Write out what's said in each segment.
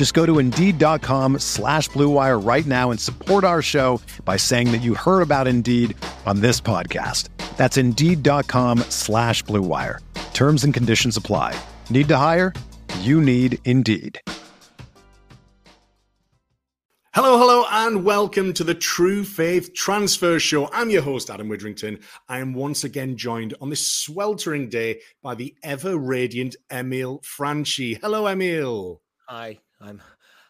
Just go to Indeed.com slash BlueWire right now and support our show by saying that you heard about Indeed on this podcast. That's Indeed.com slash BlueWire. Terms and conditions apply. Need to hire? You need Indeed. Hello, hello, and welcome to the True Faith Transfer Show. I'm your host, Adam Widrington. I am once again joined on this sweltering day by the ever radiant Emil Franchi. Hello, Emil. Hi, I'm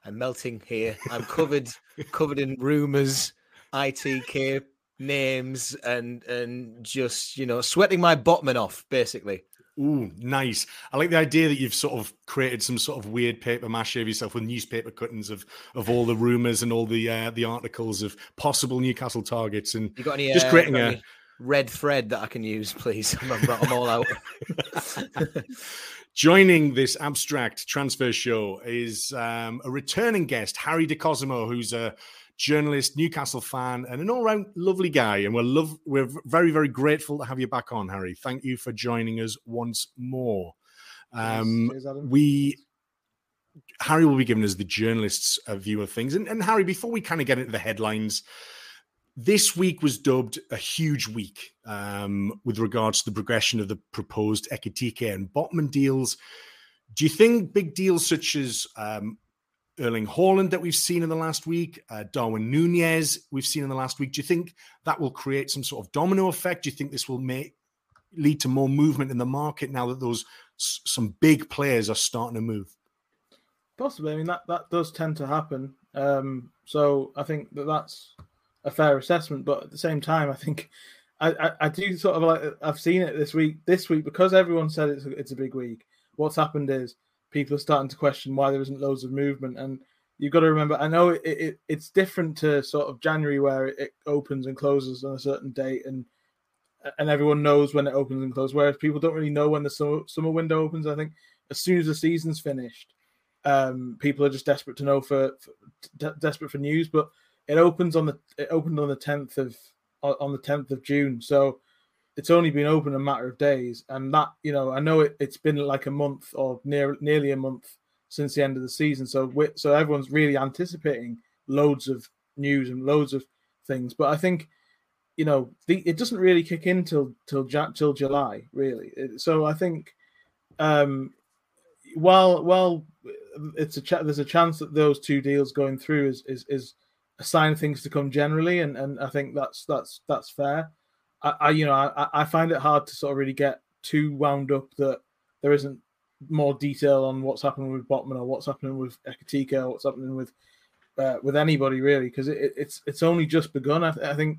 I'm melting here. I'm covered covered in rumors, ITK names, and and just you know sweating my bottom off, basically. Ooh, nice. I like the idea that you've sort of created some sort of weird paper mache of yourself with newspaper cuttings of of all the rumors and all the uh, the articles of possible Newcastle targets and You got any just uh, creating got a any red thread that I can use, please? I'm, I'm, I'm all out. Joining this abstract transfer show is um, a returning guest, Harry De Cosemo, who's a journalist, Newcastle fan, and an all-round lovely guy. And we're love we're very very grateful to have you back on, Harry. Thank you for joining us once more. Um, Cheers, Adam. we Harry will be giving us the journalist's uh, view of things. And, and Harry, before we kind of get into the headlines, this week was dubbed a huge week um, with regards to the progression of the proposed Ekitike and Botman deals. Do you think big deals such as um, Erling Haaland that we've seen in the last week, uh, Darwin Nunez we've seen in the last week, do you think that will create some sort of domino effect? Do you think this will make lead to more movement in the market now that those some big players are starting to move? Possibly. I mean, that, that does tend to happen. Um, so I think that that's a fair assessment. But at the same time, I think I, I, I do sort of like I've seen it this week. This week because everyone said it's a, it's a big week. What's happened is people are starting to question why there isn't loads of movement. And you've got to remember, I know it, it it's different to sort of January where it, opens and closes on a certain date and and everyone knows when it opens and closes. Whereas people don't really know when the summer, summer window opens. I think as soon as the season's finished, um, people are just desperate to know for, for de- desperate for news. But it opens on the it opened on the tenth of on the tenth of June, so it's only been open a matter of days. And that you know, I know it, it's been like a month or near nearly a month since the end of the season. So so everyone's really anticipating loads of news and loads of things. But I think you know the, it doesn't really kick in till till till July really. So I think um while while it's a ch- there's a chance that those two deals going through is is is a sign of things to come generally, and and I think that's that's that's fair. I, I you know I I find it hard to sort of really get too wound up that there isn't more detail on what's happening with Botman or what's happening with Ekitike or what's happening with uh, with anybody really because it, it- it's it's only just begun. I, th- I think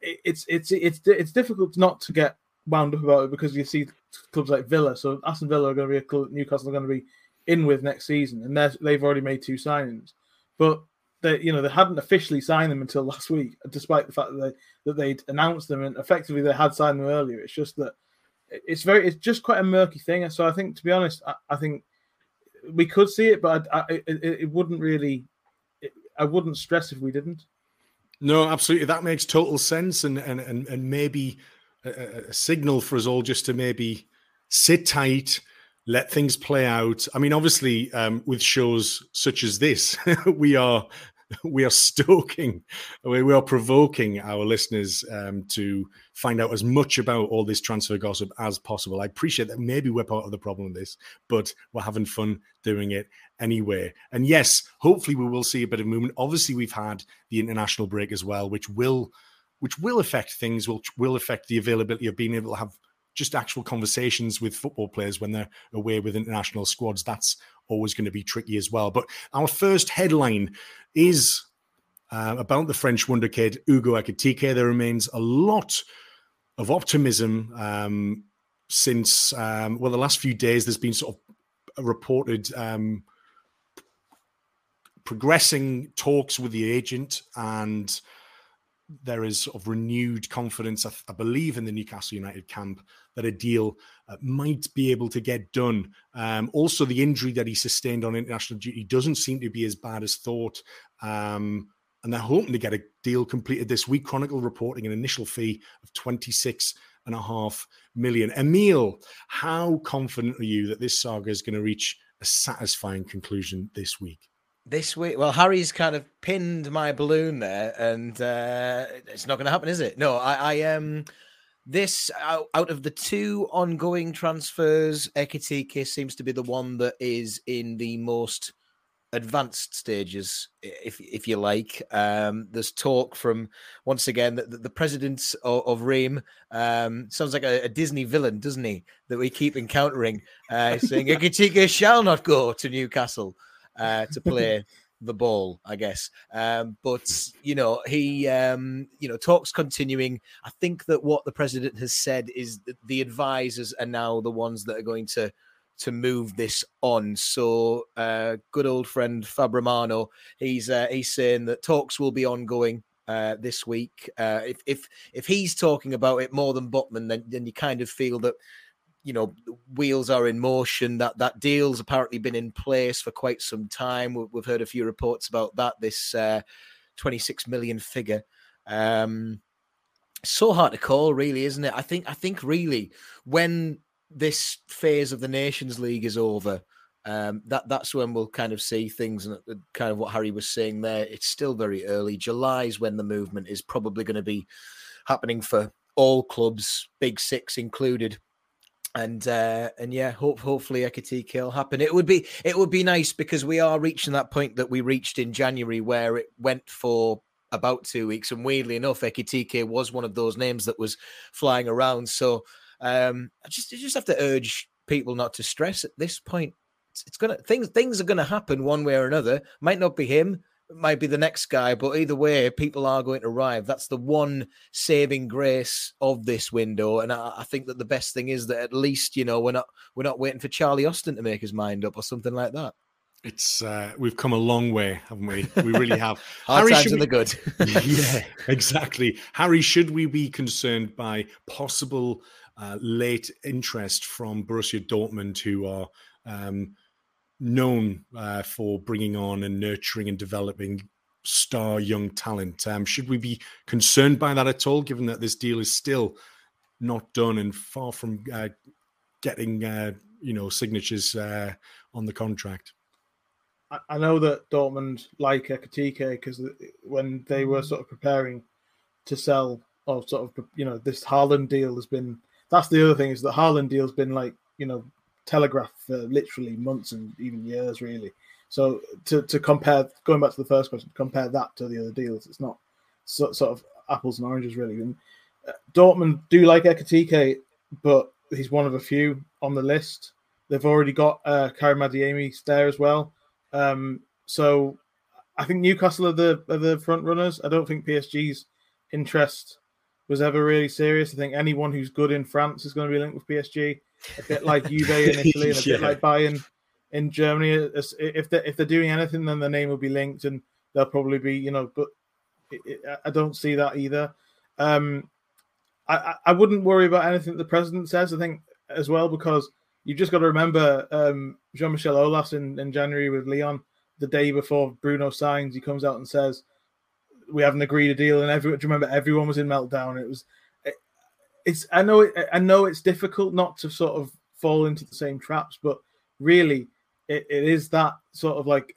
it, it's it's it's it's difficult not to get wound up about it because you see clubs like Villa. So Aston Villa are going to be a club Newcastle are going to be in with next season, and they've already made two signings, but they you know they hadn't officially signed them until last week, despite the fact that they that they'd announced them and effectively they had signed them earlier. It's just that it's very it's just quite a murky thing. So I think to be honest, I, I think we could see it, but I, I, it, it wouldn't really. I wouldn't stress if we didn't. No, absolutely. That makes total sense, and and and, and maybe a- a signal for us all just to maybe sit tight, let things play out. I mean, obviously, um, with shows such as this, we are we are stoking, we are provoking our listeners um, to find out as much about all this transfer gossip as possible. I appreciate that maybe we're part of the problem with this, but we're having fun doing it anyway. And yes, hopefully we will see a bit of movement. Obviously, we've had the international break as well, which will which will affect things, which will affect the availability of being able to have just actual conversations with football players when they're away with international squads. That's always going to be tricky as well. But our first headline is uh, about the French wonder kid Ugo Ekitike. There remains a lot of optimism um, since um, well the last few days. There's been sort of reported um, progressing talks with the agent and there is of renewed confidence, I, I, believe, in the Newcastle United camp that a deal uh, might be able to get done. Um, also, the injury that he sustained on international duty doesn't seem to be as bad as thought. Um, and they're hoping to get a deal completed this week. Chronicle reporting an initial fee of 26 and a half million. Emil, how confident are you that this saga is going to reach a satisfying conclusion this week? This week, well, Harry's kind of pinned my balloon there, and uh, it's not going to happen, is it? No, I, I um, this out, out of the two ongoing transfers, Ekitike seems to be the one that is in the most advanced stages, if if you like. Um, there's talk from once again the, the president of, of Reims um, sounds like a, a, Disney villain, doesn't he? That we keep encountering, uh, saying Ekitike shall not go to Newcastle uh, to play the ball, I guess. Um, but you know, he, um, you know, talks continuing. I think that what the president has said is that the advisors are now the ones that are going to to move this on. So, uh, good old friend Fab Romano, he's uh, he's saying that talks will be ongoing. Uh, this week, uh, if if if he's talking about it more than Botman, then then you kind of feel that you know wheels are in motion that that deal's apparently been in place for quite some time. We've heard a few reports about that this uh, 26 million figure. Um so hard to call really isn't it? I think i think really when this phase of the nations league is over um that that's when we'll kind of see things and kind of what harry was saying there. It's still very early. July is when the movement is probably going to be happening for all clubs big six included and uh, and yeah, hope hopefully Ekitike will happen. It would be it would be nice because we are reaching that point that we reached in January where it went for about two weeks, and weirdly enough, Ekitike was one of those names that was flying around. So um, I just I just have to urge people not to stress at this point. It's, it's gonna things things are gonna happen one way or another. Might not be him, might be the next guy, but either way, people are going to arrive. That's the one saving grace of this window, and I, I, think that the best thing is that at least you know we're not we're not waiting for Charlie Austin to make his mind up or something like that. It's uh, we've come a long way, haven't we? We really have. Hard Harry, times are the good. yeah, exactly. Harry, should we be concerned by possible uh, late interest from Borussia Dortmund, who are um, known uh, for bringing on and nurturing and developing star young talent. Um, should we be concerned by that at all, given that this deal is still not done and far from uh, getting uh, you know signatures uh, on the contract? I know that Dortmund like Ekitike because when they were sort of preparing to sell or sort of you know this Haaland deal has been that's the other thing is the Haaland deal has been like you know telegraphed for literally months and even years, really. So to, to compare, going back to the first question, compare that to the other deals, it's not so, sort of apples and oranges, really. And uh, Dortmund do like Ekitike, but he's one of a few on the list. They've already got uh, Karim there as well. Um, so I think Newcastle are the are the front runners. I don't think PSG's interest was ever really serious. I think anyone who's good in France is going to be linked with PSG a bit like Juve in Italy, and a yeah. bit like Bayern in Germany. If they if they're doing anything, then the name will be linked, and they'll probably be you know. But it, it, I don't see that either. Um, I I wouldn't worry about anything the president says. I think as well because you just got to remember um, Jean Michel Aulas in, in January with Lyon. the day before Bruno signs. He comes out and says we haven't agreed a deal, and everyone. Do you remember everyone was in meltdown? It was it's I know it, I know it's difficult not to sort of fall into the same traps, but really it, it is that sort of like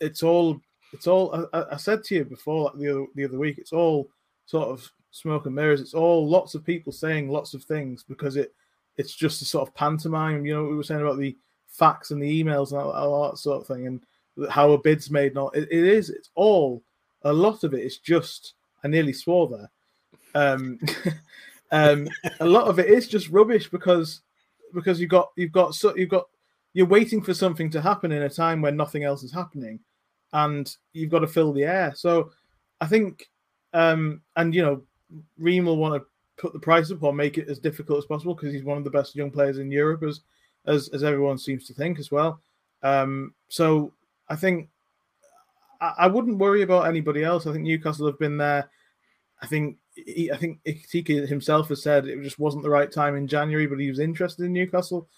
it's all it's all I, I said to you before like the other the other week, it's all sort of smoke and mirrors. It's all lots of people saying lots of things because it it's just a sort of pantomime. You know, what we were saying about the facts and the emails and all, that sort of thing, and how a bid's made. Not it, it is. It's all a lot of it is just. I nearly swore there Um, um, a lot of it is just rubbish because because you've got you've got so you've got you're waiting for something to happen in a time when nothing else is happening, and you've got to fill the air. So I think, um, and you know, Reims will want to put the price up or make it as difficult as possible because he's one of the best young players in Europe, as as, as everyone seems to think as well. Um, so I think I, I, wouldn't worry about anybody else. I think Newcastle have been there. I think he, I think Ekitike himself has said it just wasn't the right time in January, but he was interested in Newcastle.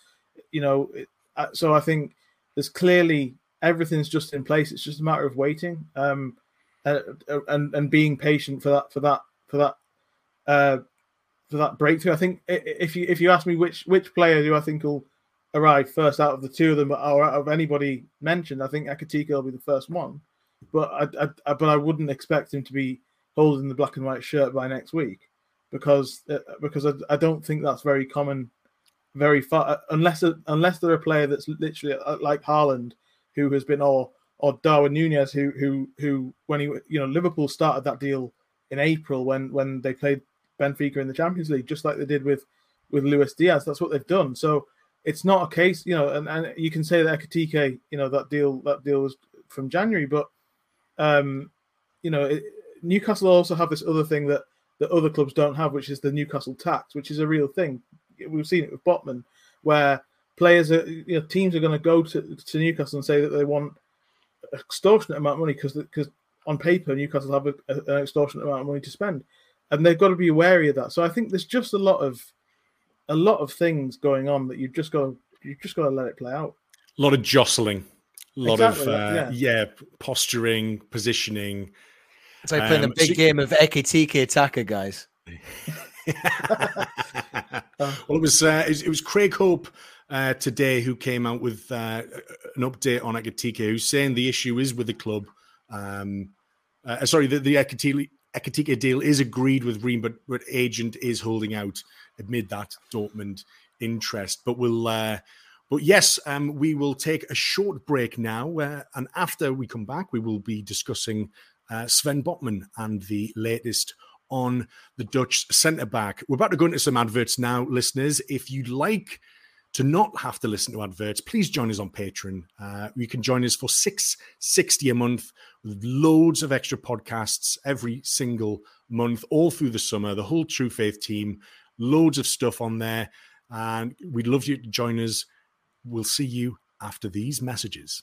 You know, it, so I think there's clearly everything's just in place. It's just a matter of waiting um, uh, and and being patient for that for that for that uh, for that breakthrough. I think if you if you ask me which which player do I think will arrive first out of the two of them or out of anybody mentioned, I think Ekitike will be the first one. But I, I, but I wouldn't expect him to be holding the black and white shirt by next week because uh, because I, I don't think that's very common very far uh, unless unless they're a player that's literally uh, like Haaland who has been or or Darwin Nunez who who who when he you know Liverpool started that deal in April when when they played Benfica in the Champions League just like they did with with Luis Diaz. That's what they've done. So it's not a case you know and, and you can say that Ekitike you know that deal that deal was from January but um you know it, Newcastle also have this other thing that that other clubs don't have which is the Newcastle tax which is a real thing we've seen it with Botman, where players are, you know, teams are going to go to to Newcastle and say that they want extortionate amount of money because because on paper Newcastle have a, a, an extortionate amount of money to spend, and they've got to be wary of that. So I think there's just a lot of a lot of things going on that you've just got to, you've just got to let it play out. A lot of jostling, a lot exactly, of uh, yeah. yeah. posturing, positioning. It's like playing um, a big so... game of Ekitike attacker, guys. well, it was uh, it, was Craig Hope uh, today who came out with uh, an update on Ekitike, who's saying the issue is with the club. Um, uh, sorry, the, the Ekitike, Ekitike deal is agreed with Reims, but but agent is holding out amid that Dortmund interest. But we'll. Uh, but yes, um, we will take a short break now, uh, and after we come back, we will be discussing Sven Botman and the latest on the Dutch centre back. We're about to go into some adverts now, listeners. If you'd like to not have to listen to adverts, please join us on Patreon. Uh, you can join us for six sixty a month with loads of extra podcasts every single month, all through the summer. The whole True Faith team, loads of stuff on there, and we'd love you to join us. We'll see you after these messages.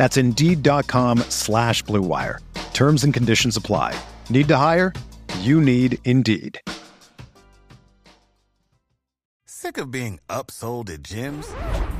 That's Indeed.com slash BlueWire. Terms and conditions apply. Need to hire? You need Indeed. Sick of being upsold at gyms?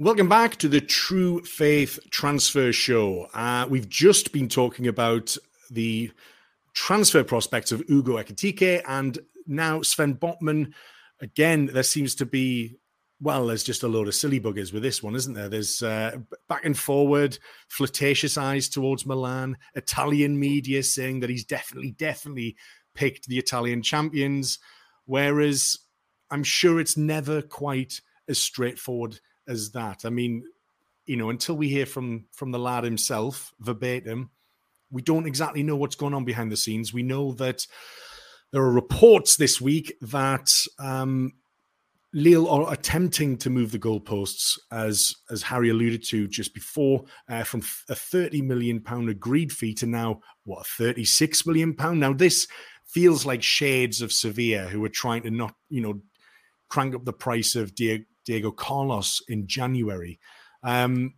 Welcome back to the True Faith Transfer Show. Uh, we've just been talking about the transfer prospects of Ugo Ekitike and now Sven Botman. Again, there seems to be well, there's just a load of silly buggers with this one, isn't there? There's uh, back and forward, flirtatious eyes towards Milan, Italian media saying that he's definitely, definitely picked the Italian champions, whereas I'm sure it's never quite as straightforward as that. I mean, you know, until we hear from from the lad himself verbatim, we don't exactly know what's going on behind the scenes. We know that there are reports this week that um, Lille are attempting to move the goalposts, as as Harry alluded to just before, uh, from a thirty million pound agreed fee to now what thirty six million pound. Now this feels like shades of Sevilla, who are trying to not you know crank up the price of Diego, Diego Carlos in January. Um,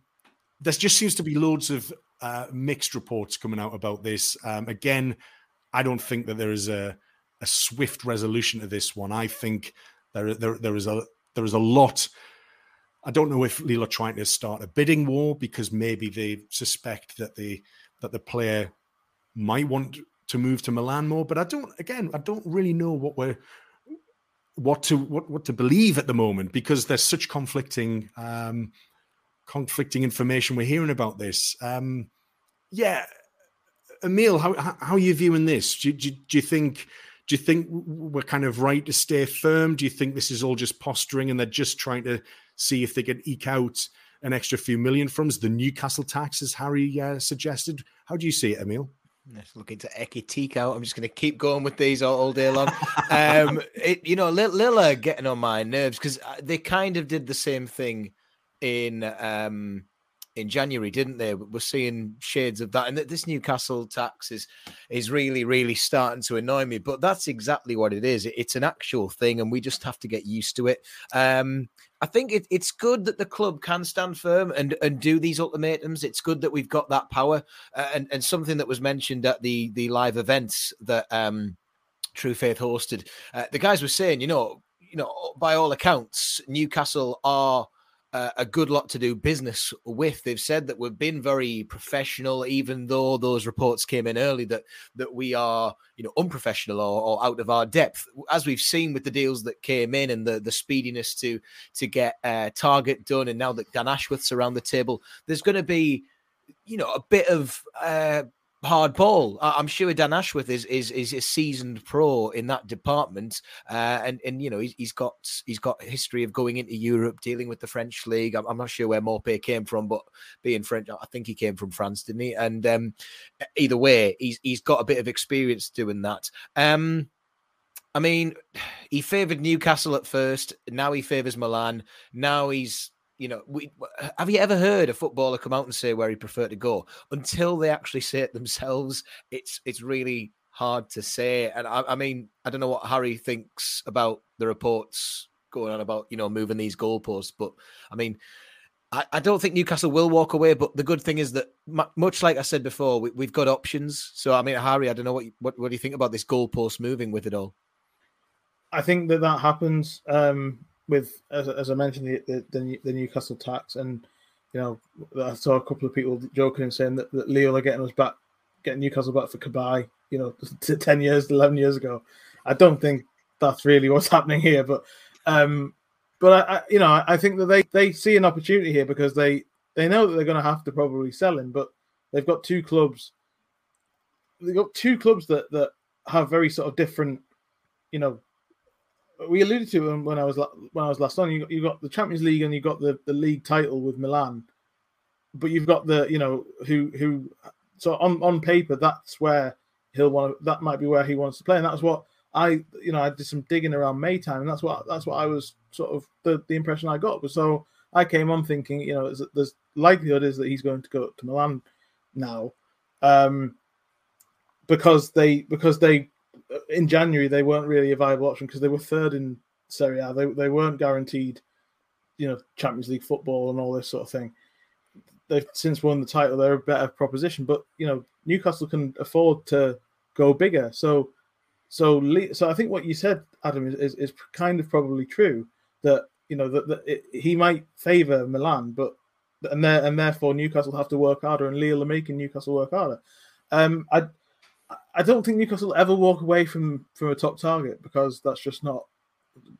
there just seems to be loads of uh, mixed reports coming out about this. Um, again, I don't think that there is a, a swift resolution to this one. I think there, there, there is a there is a lot. I don't know if Lille are trying to start a bidding war because maybe they suspect that the that the player might want to move to Milan more. But I don't. Again, I don't really know what we're what to what what to believe at the moment because there's such conflicting um, conflicting information we're hearing about this. Um, yeah, Emil, how how are you viewing this? Do, do, do you think do you think we're kind of right to stay firm? Do you think this is all just posturing and they're just trying to see if they can eke out an extra few million from us? The Newcastle tax, as Harry uh, suggested. How do you see it, Emil? Let's look into Eki out. I'm just going to keep going with these all, all day long. um, it, you know, Lille getting on my nerves because uh, they kind of did the same thing in um, in January, didn't they? We're seeing shades of that, and this Newcastle tax is is really, really starting to annoy me. But that's exactly what it is. It's an actual thing, and we just have to get used to it. Um, I think it, it's good that the club can stand firm and and do these ultimatums. It's good that we've got that power, uh, and and something that was mentioned at the the live events that um, True Faith hosted. Uh, the guys were saying, you know, you know, by all accounts, Newcastle are a good lot to do business with. They've said that we've been very professional, even though those reports came in early that that we are, you know, unprofessional or, or out of our depth. As we've seen with the deals that came in and the the speediness to to get uh, Targett done, and now that Dan Ashworth's around the table, there's going to be, you know, a bit of. Uh, hard ball. I'm sure Dan Ashworth is is is a seasoned pro in that department, uh, and and you know he's, he's got he's got history of going into Europe, dealing with the French league. I'm, I'm not sure where Maupay came from, but being French, I think he came from France, didn't he? And um, either way, he's he's got a bit of experience doing that. Um, I mean, he favoured Newcastle at first. Now he favours Milan. Now he's you know, we, have you ever heard a footballer come out and say where he preferred to go? Until they actually say it themselves, it's it's really hard to say. And I, I mean, I don't know what Harry thinks about the reports going on about you know moving these goalposts, but I mean. I, don't think Newcastle will walk away, but the good thing is that, much like I said before, we, have got options. So, I mean, Harry, I don't know what, you, what what do you think about this goalpost moving with it all? I think that that happens. Um, with as, as I mentioned the, the, the Newcastle tax, and you know I saw a couple of people joking and saying that, that Lille are getting us back, getting Newcastle back for Cabaye, you know, ten years, eleven years ago. I don't think that's really what's happening here, but um, but I, I you know I think that they they see an opportunity here because they they know that they're going to have to probably sell him, but they've got two clubs. They've got two clubs that that have very sort of different, you know, we alluded to him when I was when I was last on. You got, you got the Champions League and you got the, the league title with Milan, but you've got the you know who who so on on paper that's where he'll want to, that might be where he wants to play, and that's what I you know I did some digging around May time, and that's what that's what I was sort of the, the impression I got was so I came on thinking you know there's, there's likelihood is that he's going to go to Milan now, um, because they because they in January they weren't really a viable option because they were third in Serie A. They they weren't guaranteed, you know, Champions League football and all this sort of thing. They've since won the title. They're a better proposition, but you know, Newcastle can afford to go bigger. So, so so I think what you said, Adam, is is, is kind of probably true. That you know that, that it, he might favour Milan, but and there and therefore Newcastle have to work harder, and Lille are making Newcastle work harder. Um, I I don't think Newcastle will ever walk away from from a top target because that's just not,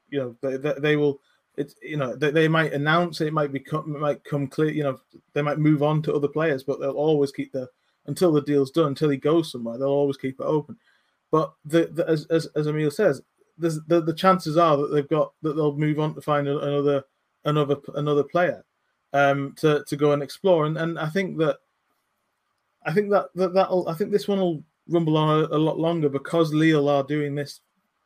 you know, they, they, they will it's you know they, they might announce it, might become might come clear. You know, they might move on to other players, but they'll always keep the until the deal's done, until he goes somewhere, they'll always keep it open. But the, the as, as as Emil says, the the chances are that they've got that they'll move on to find another another another player um, to to go and explore. And and I think that I think that that that'll I think this one will rumble on a, a lot longer because Lille are doing this.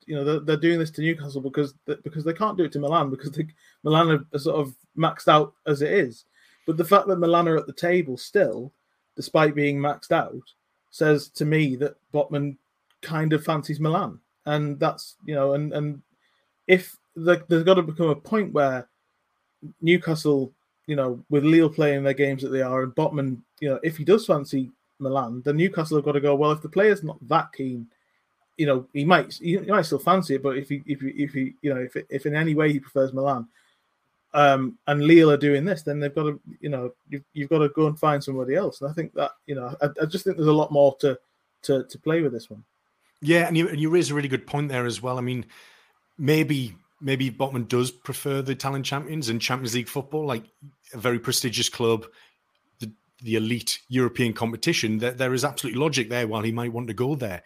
You know, they're, they're doing this to Newcastle because because they can't do it to Milan because they, Milan are, are sort of maxed out as it is. But the fact that Milan are at the table still, despite being maxed out, says to me that Botman kind of fancies Milan, and that's you know, and and if the, there's got to become a point where Newcastle, you know, with Lille playing their games that they are, and Botman, you know, if he does fancy Milan, then Newcastle have got to go. Well, if the player's not that keen, you know, he might he, might still fancy it, but if he if he if he you know if if in any way he prefers Milan, um, and Lille are doing this, then they've got to you know you've, you've got to go and find somebody else. And I think that you know I, I just think there's a lot more to to to play with this one. Yeah, and you and you raise a really good point there as well. I mean, maybe maybe Botman does prefer the Italian champions and Champions League football, like a very prestigious club, the elite European competition. That there is absolute logic there. While he might want to go there,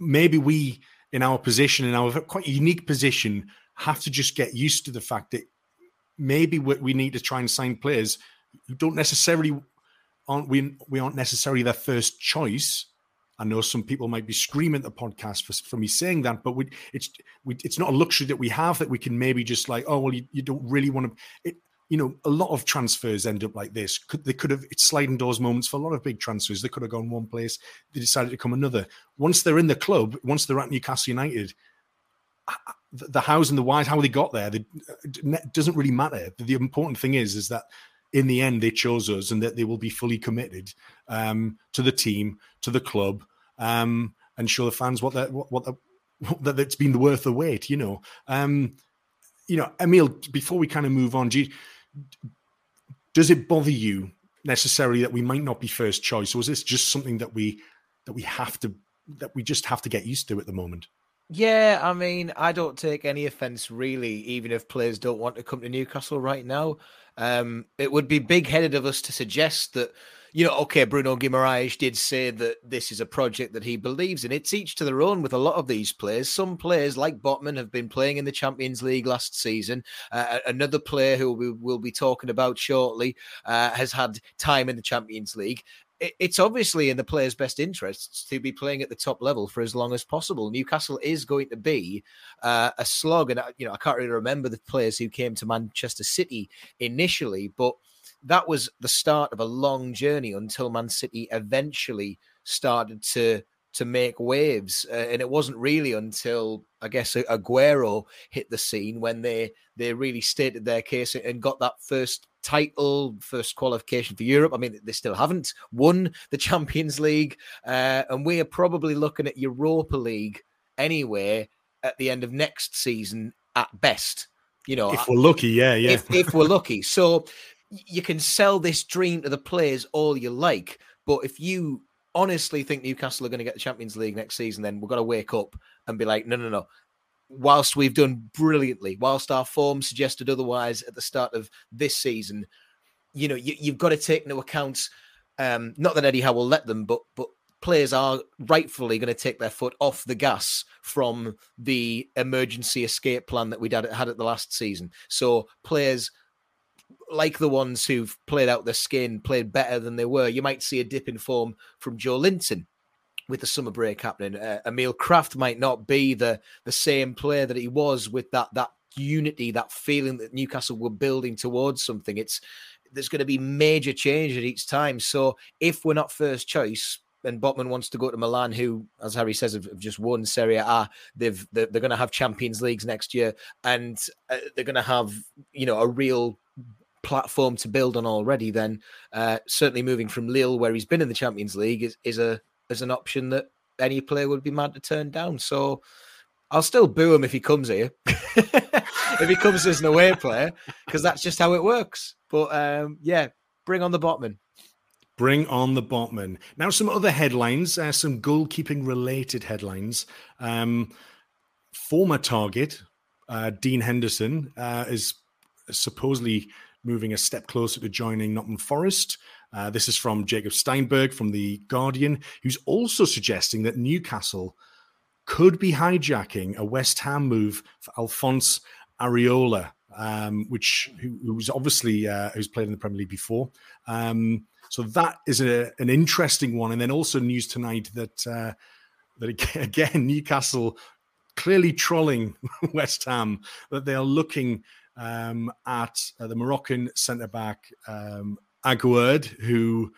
maybe we, in our position, in our quite unique position, have to just get used to the fact that maybe we need to try and sign players who don't necessarily aren't we we aren't necessarily their first choice I know some people might be screaming at the podcast for, for me saying that, but we, it's we, it's not a luxury that we have that we can maybe just like, oh well, you, you don't really want to. It, you know, a lot of transfers end up like this. Could, they could have it's sliding doors moments for a lot of big transfers. They could have gone one place, they decided to come another. Once they're in the club, once they're at Newcastle United, the hows and the whys, how they got there, they, it doesn't really matter. The important thing is, is that in the end they chose us and that they will be fully committed um, to the team, to the club, um, and show the fans what that what, what, that it's been worth the wait. You know, um, you know, Emil. Before we kind of move on, do you, does it bother you necessarily that we might not be first choice, or is this just something that we that we have to that we just have to get used to at the moment? Yeah, I mean, I don't take any offense really, even if players don't want to come to Newcastle right now. Um, it would be big headed of us to suggest that, you know, okay, Bruno Guimaraes did say that this is a project that he believes in. It's each to their own with a lot of these players. Some players, like Botman, have been playing in the Champions League last season. Uh, another player who we will be talking about shortly uh, has had time in the Champions League it's obviously in the player's best interests to be playing at the top level for as long as possible. Newcastle is going to be uh, a slog, and you know I can't really remember the players who came to Manchester City initially, but that was the start of a long journey until Man City eventually started to to make waves. Uh, and it wasn't really until I guess Aguero hit the scene when they they really stated their case and got that first title, first qualification for Europe. I mean, they still haven't won the Champions League, uh, and we are probably looking at Europa League anyway at the end of next season at best. You know, if we're lucky, yeah, yeah. If, if we're lucky, so you can sell this dream to the players all you like, but if you honestly think Newcastle are going to get the Champions League next season, then we've got to wake up and be like, no, no, no. Whilst we've done brilliantly, whilst our form suggested otherwise at the start of this season, you know, you, have got to take into account. Um, not that Eddie Howe will let them, but but players are rightfully going to take their foot off the gas from the emergency escape plan that we had, had at the last season. So players like the ones who've played out their skin, played better than they were, you might see a dip in form from Joelinton with the summer break happening. Uh, Emil Krafth might not be the the same player that he was with that that unity, that feeling that Newcastle were building towards something. It's there's going to be major change at each time. So if we're not first choice, and Botman wants to go to Milan, who, as Harry says, have, have just won Serie A. They've they're, they're, going to have Champions Leagues next year, and uh, they're going to have you know a real platform to build on already, then uh, certainly moving from Lille, where he's been in the Champions League, is, is a is an option that any player would be mad to turn down. So I'll still boo him if he comes here, if he comes as an away player, because that's just how it works. But um, yeah, bring on the Botman. Bring on the Botman. Now, some other headlines, uh, some goalkeeping related headlines. Um, former target uh, Dean Henderson uh, is supposedly moving a step closer to joining Nottingham Forest. Uh, this is from Jacob Steinberg from The Guardian, who's also suggesting that Newcastle could be hijacking a West Ham move for Alphonse Areola, um, which who, who's obviously uh, who's played in the Premier League before. Um, so that is a, an interesting one. And then also news tonight that uh, that again Newcastle clearly trolling West Ham that they are looking um, at uh, the Moroccan centre back um, who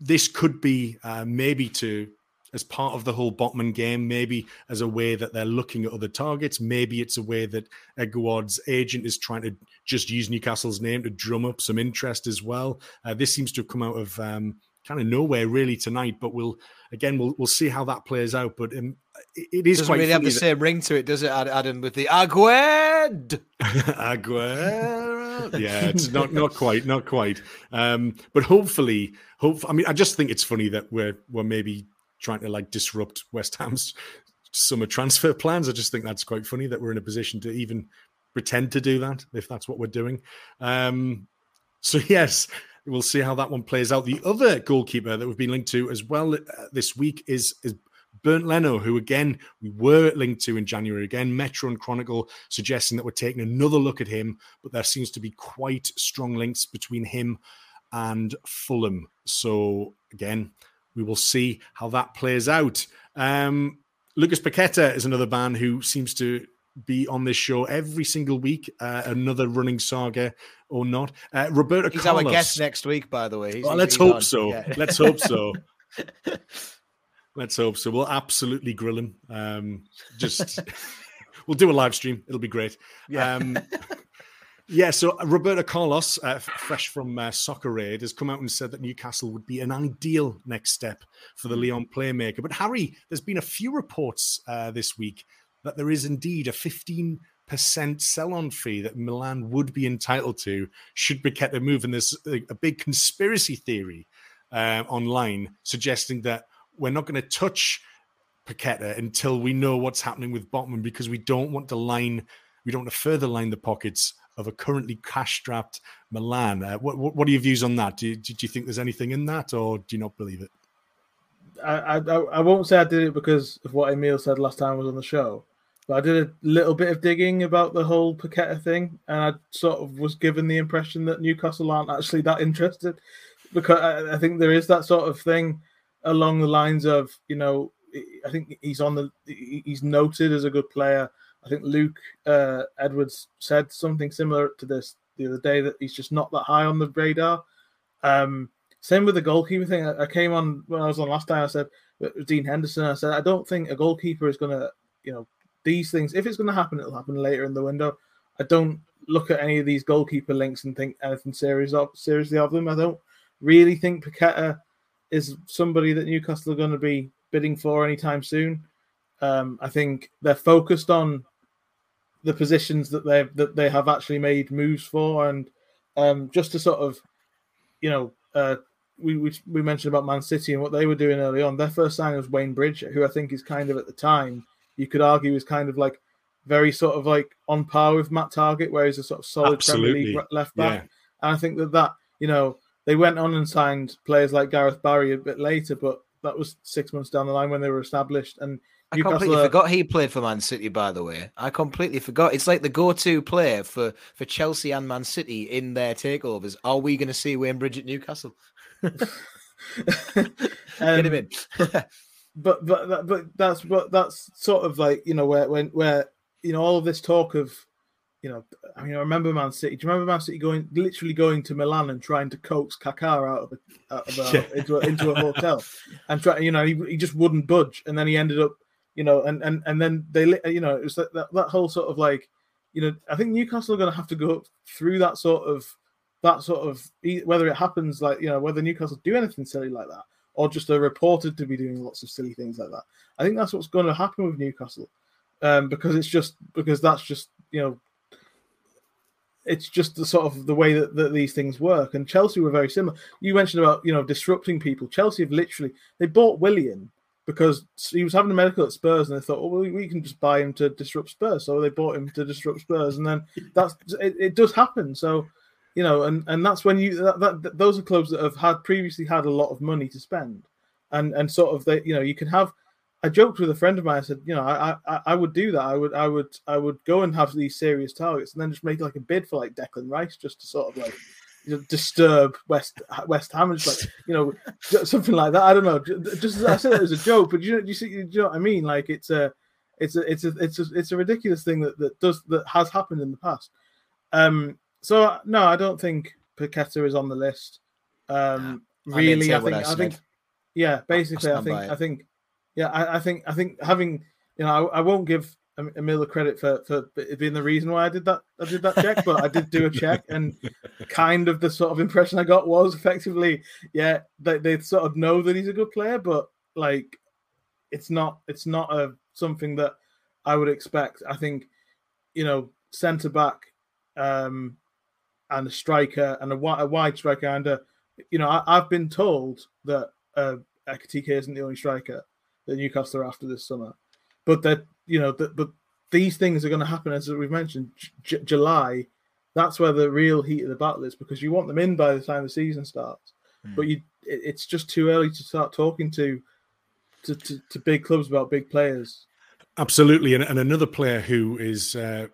this could be uh, maybe to as part of the whole Botman game, maybe as a way that they're looking at other targets. Maybe it's a way that Aguerd's agent is trying to just use Newcastle's name to drum up some interest as well. Uh, this seems to have come out of um, kind of nowhere really tonight, but we'll again we'll we'll see how that plays out. But um, it, it is doesn't really have the same ring to it, does it, Adam? With the Aguerd, Aguerd. yeah, it's not not quite, not quite. Um, but hopefully, hope. I mean, I just think it's funny that we're we're maybe trying to like disrupt West Ham's summer transfer plans. I just think that's quite funny that we're in a position to even pretend to do that if that's what we're doing. Um, so yes, we'll see how that one plays out. The other goalkeeper that we've been linked to as well uh, this week is is Bernd Leno, who again we were linked to in January. Again, Metro and Chronicle suggesting that we're taking another look at him, but there seems to be quite strong links between him and Fulham. So again, we will see how that plays out. Um, Lucas Paqueta is another man who seems to be on this show every single week. Uh, another running saga or not. Uh, Roberto he's Carlos. our guest next week, by the way. He's, well, let's hope so. Yeah. Let's hope so. let's hope so. We'll absolutely grill him. Um, just we'll do a live stream. It'll be great. Yeah. Um, yeah, so Roberto Carlos, uh, fresh from uh, Soccer Aid, has come out and said that Newcastle would be an ideal next step for the Lyon playmaker. But Harry, there's been a few reports uh, this week that there is indeed a 15% sell-on fee that Milan would be entitled to should Paqueta move. And there's a, big conspiracy theory uh, online suggesting that we're not going to touch Paqueta until we know what's happening with Botman because we don't want to line, we don't want to further line the pockets of a currently cash-strapped Milan. Uh, what, what, what are your views on that? Do you, do you think there's anything in that, or do you not believe it? I, I I won't say I did it because of what Emil said last time I was on the show, but I did a little bit of digging about the whole Paqueta thing, and I sort of was given the impression that Newcastle aren't actually that interested, because I, I think there is that sort of thing along the lines of you know I think he's on the he's noted as a good player. I think Luke uh, Edwards said something similar to this the other day that he's just not that high on the radar. Um, same with the goalkeeper thing. I, I came on when I was on last time. I said Dean Henderson. I said I don't think a goalkeeper is going to, you know, these things. If it's going to happen, it'll happen later in the window. I don't look at any of these goalkeeper links and think anything serious of seriously of them. I don't really think Paqueta is somebody that Newcastle are going to be bidding for anytime soon. Um, I think they're focused on the positions that they that they have actually made moves for, and um, just to sort of, you know, uh, we, we we mentioned about Man City and what they were doing early on. Their first sign was Wayne Bridge, who I think is kind of at the time you could argue is kind of like very sort of like on par with Matt Targett, where he's a sort of solid Absolutely. Premier League left back. Yeah. And I think that that you know they went on and signed players like Gareth Barry a bit later, but that was six months down the line when they were established. And I Newcastle completely are- forgot he played for Man City. By the way, I completely forgot. It's like the go-to player for for Chelsea and Man City in their takeovers. Are we going to see Wayne Bridge at Newcastle? Get him Um, in. but but but that's but that's sort of like you know where when where you know all of this talk of you know I mean I remember Man City. Do you remember Man City going literally going to Milan and trying to coax Kaká out of a, out of a, Yeah. into a, into a hotel and try you know he, he just wouldn't budge and then he ended up you know and and and then they you know it was that that, that whole sort of like you know I think Newcastle are going to have to go through that sort of that sort of whether it happens like you know whether Newcastle do anything silly like that or just are reported to be doing lots of silly things like that. I think that's what's going to happen with Newcastle, um, because it's just because that's just you know, it's just the sort of the way that, that these things work. And Chelsea were very similar. You mentioned about you know disrupting people. Chelsea have literally they bought Willian because he was having a medical at Spurs, and they thought, oh, well, we can just buy him to disrupt Spurs. So they bought him to disrupt Spurs, and then that's it, it does happen. So you know, and and that's when you that, that, those are clubs that have had previously had a lot of money to spend, and and sort of they you know you can have. I joked with a friend of mine. I said, you know, I, I I would do that. I would I would I would go and have these serious targets, and then just make like a bid for like Declan Rice, just to sort of like you know, disturb West West Ham, just like you know something like that. I don't know. Just I said it as a joke, but you know, you see, you know what I mean? Like it's a, it's a, it's a, it's a, it's a ridiculous thing that that does that has happened in the past. Um. So no, I don't think Paqueta is on the list. Um. Really, I, I think I, I think yeah. Basically, I think I think yeah. I, I think I think having you know I, I won't give Emil the credit for, for being the reason why I did that. I did that check, but I did do a check, and kind of the sort of impression I got was effectively, yeah, they, they sort of know that he's a good player, but like, it's not it's not a something that I would expect. I think, you know, centre back, um, and a striker and a, a wide striker, and a, you know, I, have been told that uh, Ekitike isn't the only striker that Newcastle are after this summer, but that you know, the, but these things are going to happen as we've mentioned. J- July, that's where the real heat of the battle is because you want them in by the time the season starts. Mm. But you, it, it's just too early to start talking to, to, to, to big clubs about big players. Absolutely, and, and another player who is, uh,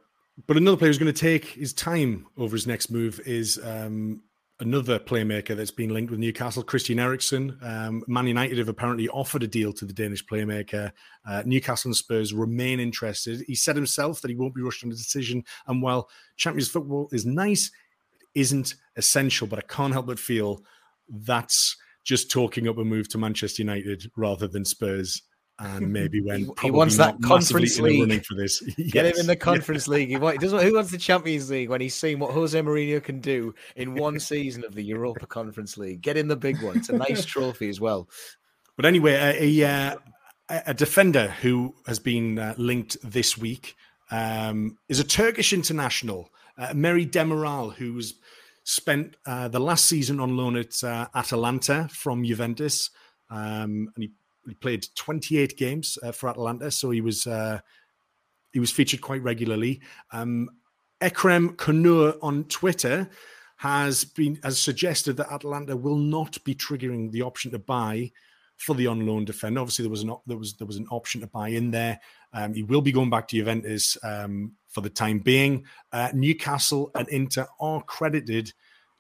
but another player who's going to take his time over his next move is um, another playmaker that's been linked with Newcastle, Christian Eriksen. Um, Man United have apparently offered a deal to the Danish playmaker. Uh, Newcastle and Spurs remain interested. He said himself that he won't be rushed on a decision. And while Champions football is nice, it isn't essential. But I can't help but feel that's just talking up a move to Manchester United rather than Spurs and maybe when he, wants that conference league running for this. yes. Get him in the conference league. He, wants, who wants the Champions League when he's seen what Jose Mourinho can do in one season of the Europa Conference League? Get in the big one. It's a nice trophy as well. But anyway, a, a, a defender who has been uh, linked this week um, is a Turkish international, uh, Merih Demiral, who's spent uh, the last season on loan at uh, Atalanta from Juventus. Um, and he he played 28 games uh, for Atalanta, so he was uh, he was featured quite regularly. Um, Ekrem Konur on Twitter has been has suggested that Atalanta will not be triggering the option to buy for the on loan defender. Obviously, there was an there was there was an option to buy in there. Um, he will be going back to Juventus um, for the time being. Uh, Newcastle and Inter are credited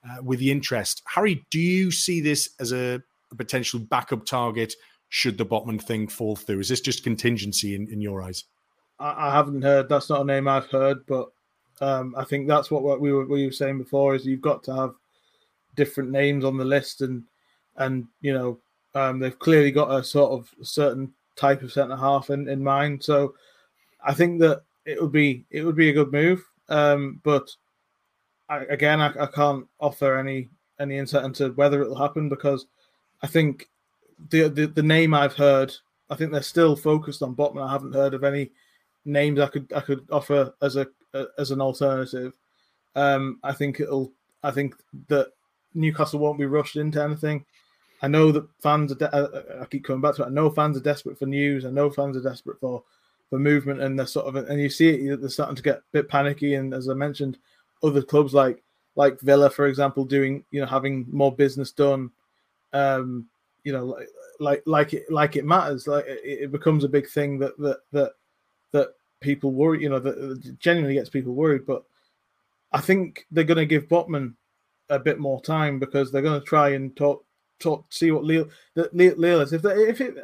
uh, with the interest. Harry, do you see this as a, a potential backup target should the Botman thing fall through? Is this just contingency in, in your eyes? I, I haven't heard. That's not a name I've heard, but um, I think that's what, we were we were saying before. Is you've got to have different names on the list, and and you know um, they've clearly got a sort of certain type of centre half in, in mind. So I think that it would be it would be a good move. Um, but I, again, I, I, can't offer any any insight into whether it'll happen because I think the, the the name I've heard, I think they're still focused on Botman. I haven't heard of any names I could I could offer as a, as an alternative. Um, I think it'll. I think that Newcastle won't be rushed into anything. I know that fans are. De- uh, uh, I keep coming back to it. I know fans are desperate for news. I know fans are desperate for for movement, and they're sort of and you see it. They're starting to get a bit panicky. And as I mentioned, other clubs like like Villa, for example, doing you know having more business done. Um, you know, like like like it like it matters. Like it, it becomes a big thing that that that that people worry. You know, that genuinely gets people worried. But I think they're going to give Botman a bit more time because they're going to try and talk talk see what Leo that Leo is. If they, if it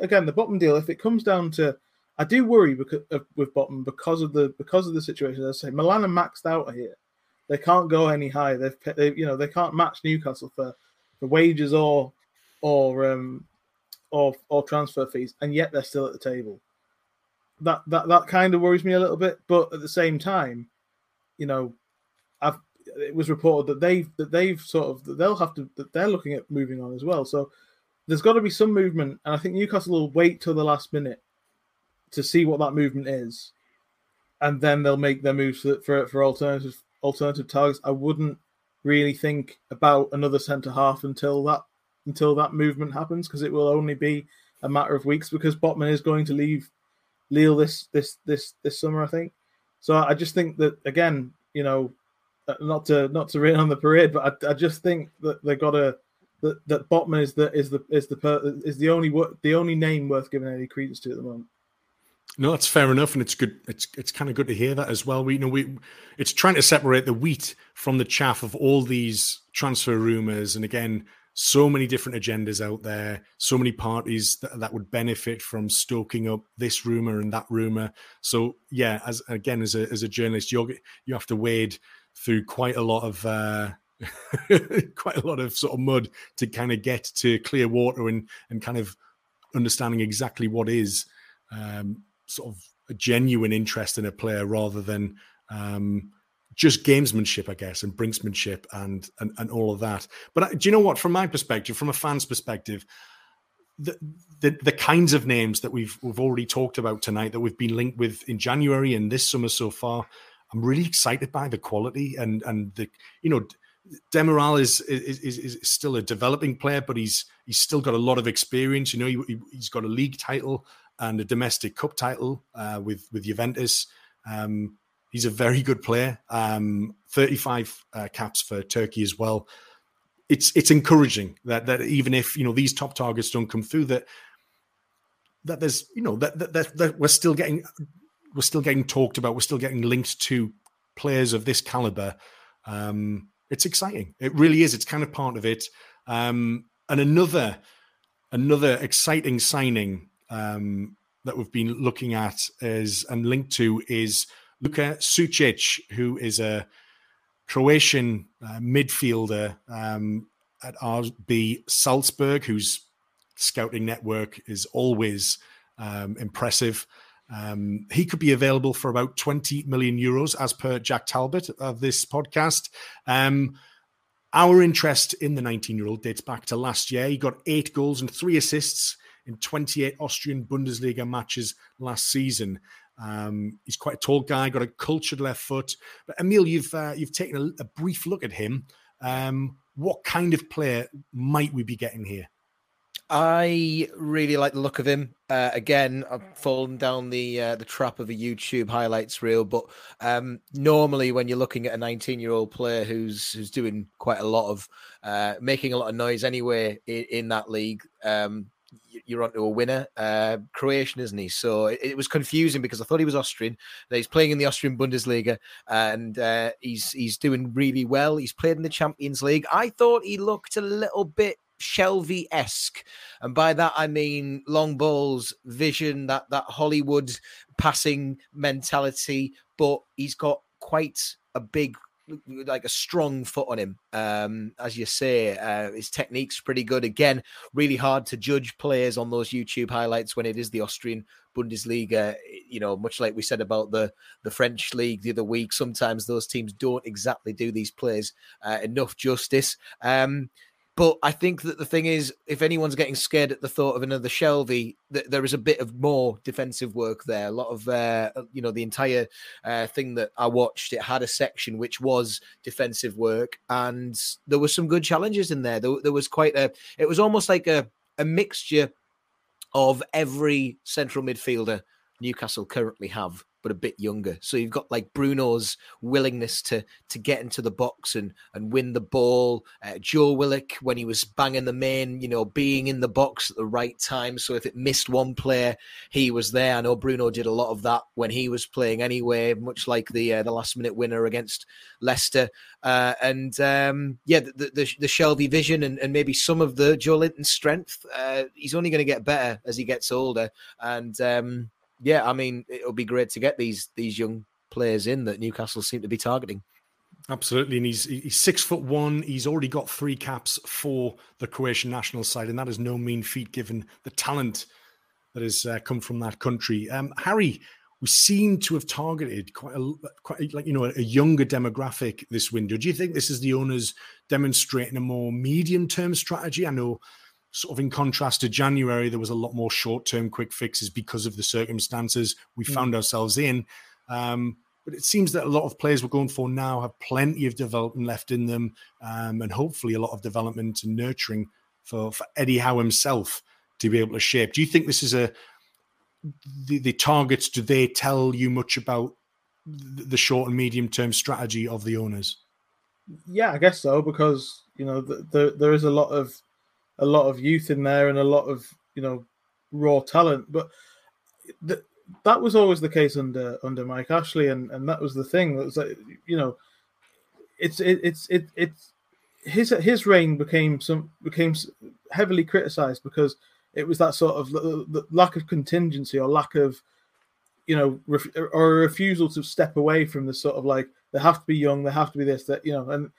again the Botman deal, if it comes down to I do worry because of, with Botman because of the because of the situation. I say, Milan are maxed out here. They can't go any higher. They've they, you know they can't match Newcastle for for wages or or um, or or transfer fees, and yet they're still at the table. That that that kind of worries me a little bit, but at the same time, you know, I've it was reported that they've that they've sort of that they'll have to that they're looking at moving on as well. So there's got to be some movement, and I think Newcastle will wait till the last minute to see what that movement is, and then they'll make their moves for for, for alternative alternative targets. I wouldn't really think about another centre half until that until that movement happens because it will only be a matter of weeks because Botman is going to leave Lille this this this this summer, I think. So I just think that again, you know, uh, not to not to rain on the parade, but I, I just think that they got a that that Botman is the is the is the per, is the only the only name worth giving any credence to at the moment. No, that's fair enough, and it's good. It's it's kind of good to hear that as well. We you know we it's trying to separate the wheat from the chaff of all these transfer rumors, and again, so many different agendas out there, so many parties that, that would benefit from stoking up this rumor and that rumor. So yeah, as again as a as a journalist, you you have to wade through quite a lot of. Uh, quite a lot of sort of mud to kind of get to clear water and and kind of understanding exactly what is um, sort of a genuine interest in a player rather than um, just gamesmanship, I guess, and brinksmanship and, and and all of that. But uh, do you know what? From my perspective, from a fan's perspective, the, the the kinds of names that we've we've already talked about tonight that we've been linked with in January and this summer so far, I'm really excited by the quality and and the you know. Demiral is, is is, is still a developing player, but he's he's still got a lot of experience. You know, he, he's got a league title and a domestic cup title uh, with with Juventus. Um, he's a very good player. Um, 35 uh, caps for Turkey as well. It's it's encouraging that that even if you know these top targets don't come through, that that there's you know that that, that, we're still getting we're still getting talked about. We're still getting linked to players of this caliber. Um, it's exciting. It really is. It's kind of part of it. Um, and another another exciting signing um, that we've been looking at is and linked to is Luka Sucic, who is a Croatian uh, midfielder um, at RB Salzburg, whose scouting network is always um, impressive. Um, he could be available for about 20 million euros, as per Jack Talbot of this podcast. Um, our interest in the 19 year old dates back to last year. He got eight goals and three assists in 28 Austrian Bundesliga matches last season. Um, he's quite a tall guy, got a cultured left foot. But Emil, you've uh, you've taken a, a, brief look at him. Um, what kind of player might we be getting here? I really like the look of him. Uh, again, I've fallen down the uh, the trap of a YouTube highlights reel, but um, normally when you're looking at a 19 year old player who's who's doing quite a lot of uh, making a lot of noise anyway in, in that league, um, you're onto a winner. Uh, Croatian, isn't he? So it, it, was confusing because I thought he was Austrian. He's playing in the Austrian Bundesliga and uh, he's he's doing really well. He's played in the Champions League. I thought he looked a little bit Shelvey esque, and by that I mean long balls, vision, that that Hollywood passing mentality. But he's got quite a big like a strong foot on him. Um, as you say, uh, his technique's pretty good. Again, really hard to judge players on those YouTube highlights when it is the Austrian Bundesliga. You know, much like we said about the the French league the other week, sometimes those teams don't exactly do these players uh, enough justice. Um, but I think that the thing is, if anyone's getting scared at the thought of another Shelvey, th- there is a bit of more defensive work there. A lot of, uh, you know, the entire uh, thing that I watched, it had a section which was defensive work, and there were some good challenges in there. There, there was quite a, it was almost like a, a mixture of every central midfielder Newcastle currently have but a bit younger. So you've got like Bruno's willingness to to get into the box and and win the ball. Uh, Joe Willock when he was banging the main, you know, being in the box at the right time. So if it missed one player, he was there. I know Bruno did a lot of that when he was playing anyway, much like the uh, the last minute winner against Leicester. Uh, and um, yeah, the, the, the Shelvey vision and, and maybe some of the Joe Joelinton strength. Uh, he's only going to get better as he gets older. And um, yeah, I mean, it'll be great to get these these young players in that Newcastle seem to be targeting. Absolutely, and he's he's six foot one. He's already got three caps for the Croatian national side, and that is no mean feat given the talent that has uh, come from that country. Um, Harry, we seem to have targeted quite a quite like you know a younger demographic this window. Do you think this is the owners demonstrating a more medium term strategy? I know sort of in contrast to January, there was a lot more short term quick fixes because of the circumstances we mm. found ourselves in. Um, but it seems that a lot of players we're going for now have plenty of development left in them, um, and hopefully a lot of development and nurturing for, for Eddie Howe himself. to be able to shape. Do you think this is a the, the targets? Do they tell you much about the short and medium term strategy of the owners? Yeah, I guess so because you know the, the, there is a lot of a lot of youth in there and a lot of you know raw talent, but the, that was always the case under under Mike Ashley, and, and that was the thing. That was like you know, it's it, it's it it's his his reign became some became heavily criticized because it was that sort of the, the lack of contingency or lack of you know ref, or a refusal to step away from the sort of like they have to be young, they have to be this that you know, and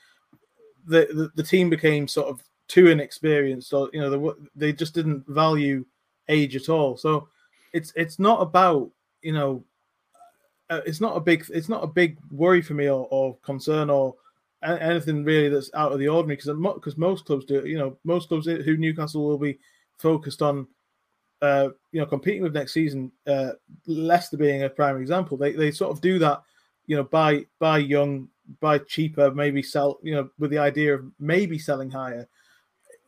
the the, the team became sort of too inexperienced or you know they, they just didn't value age at all. So it's it's not about you know uh, it's not a big it's not a big worry for me or, or concern or anything really that's out of the ordinary because because most clubs do you know most clubs who Newcastle will be focused on uh, you know competing with next season uh, Leicester being a prime example they they sort of do that you know buy buy young buy cheaper maybe sell you know with the idea of maybe selling higher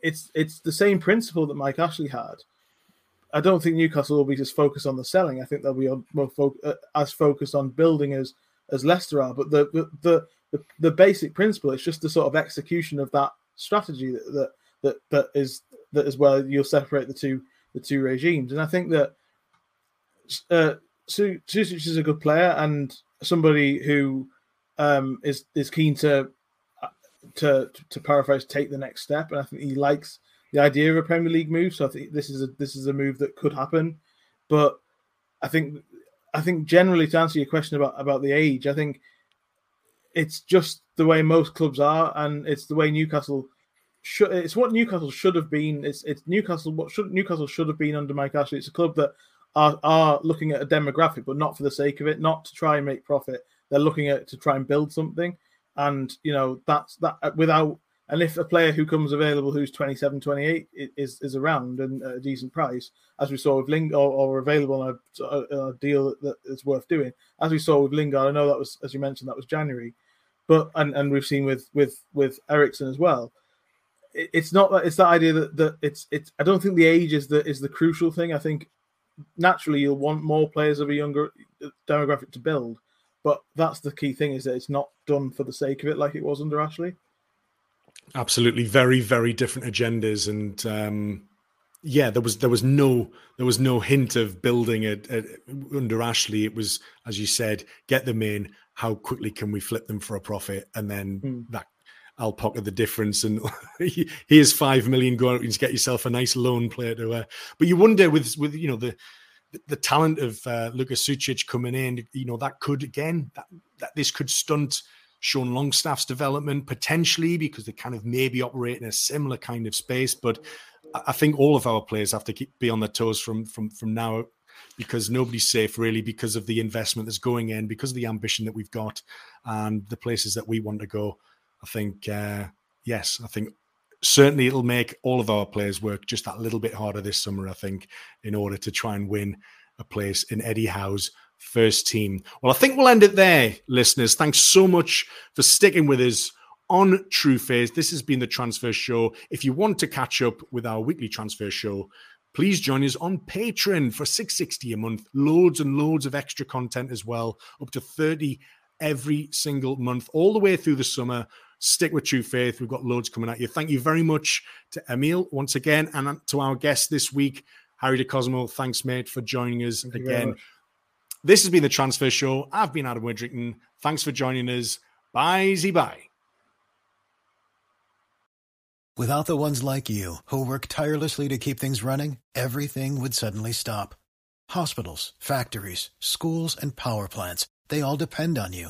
it's it's the same principle that Mike Ashley had I don't think Newcastle will be just focused on the selling. I think they'll be more fo- uh, as focused on building as as Leicester are. But the, the the, the the basic principle is just the sort of execution of that strategy that that that, that is that is you'll separate the two the two regimes. And I think that uh, Sucic is a good player and somebody who um, is is keen to to to paraphrase take the next step. And I think he likes the idea of a Premier League move. So I think this is a this is a move that could happen. But I think I think generally to answer your question about about the age, I think it's just the way most clubs are, and it's the way Newcastle should. It's what Newcastle should have been. It's it's Newcastle. What should Newcastle should have been under Mike Ashley. It's a club that are are looking at a demographic, but not for the sake of it, not to try and make profit. They're looking at to try and build something, and you know that's that uh, without and if a player who comes available who's 27, 28 is, is around and a decent price, as we saw with Lingard, or, or available on a, a, deal that is worth doing, as we saw with Lingard, I know that was, as you mentioned, that was January, but and, and we've seen with with with Eriksen as well. It, it's not that it's that idea that, that it's it's. I don't think the age is the is the crucial thing. I think naturally you'll want more players of a younger uh, demographic to build, but that's the key thing is that it's not done for the sake of it like it was under Ashley. Absolutely, very very different agendas, and um, yeah, there was there was no there was no hint of building it under Ashley. It was as you said, get them in. How quickly can we flip them for a profit, and then mm. that I'll pocket the difference. And here's five million. Go out and get yourself a nice loan player to. Uh, but you wonder with with you know the the talent of uh, Lucas Sucic coming in, you know that could again that, that this could stunt Sean Longstaff's development potentially because they kind of maybe operate in a similar kind of space. But I think all of our players have to keep be on their toes from from from now because nobody's safe really because of the investment that's going in, because of the ambition that we've got and the places that we want to go. I think uh, yes, I think certainly it'll make all of our players work just that little bit harder this summer. I think in order to try and win a place in Eddie Howe's first team. Well, I think we'll end it there, listeners. Thanks so much for sticking with us on True Faith. This has been the Transfer Show. If you want to catch up with our weekly Transfer Show, please join us on Patreon for 660 a month. Loads and loads of extra content as well, up to 30 every single month, all the way through the summer. Stick with True Faith. We've got loads coming at you. Thank you very much to Emil once again and to our guest this week, Harry De Cosemo. Thanks, mate, for joining us Thank again. This has been the Transfer Show. I've been Adam Widrington. Thanks for joining us. Bye, Z bye. Without the ones like you, who work tirelessly to keep things running, everything would suddenly stop. Hospitals, factories, schools, and power plants, they all depend on you.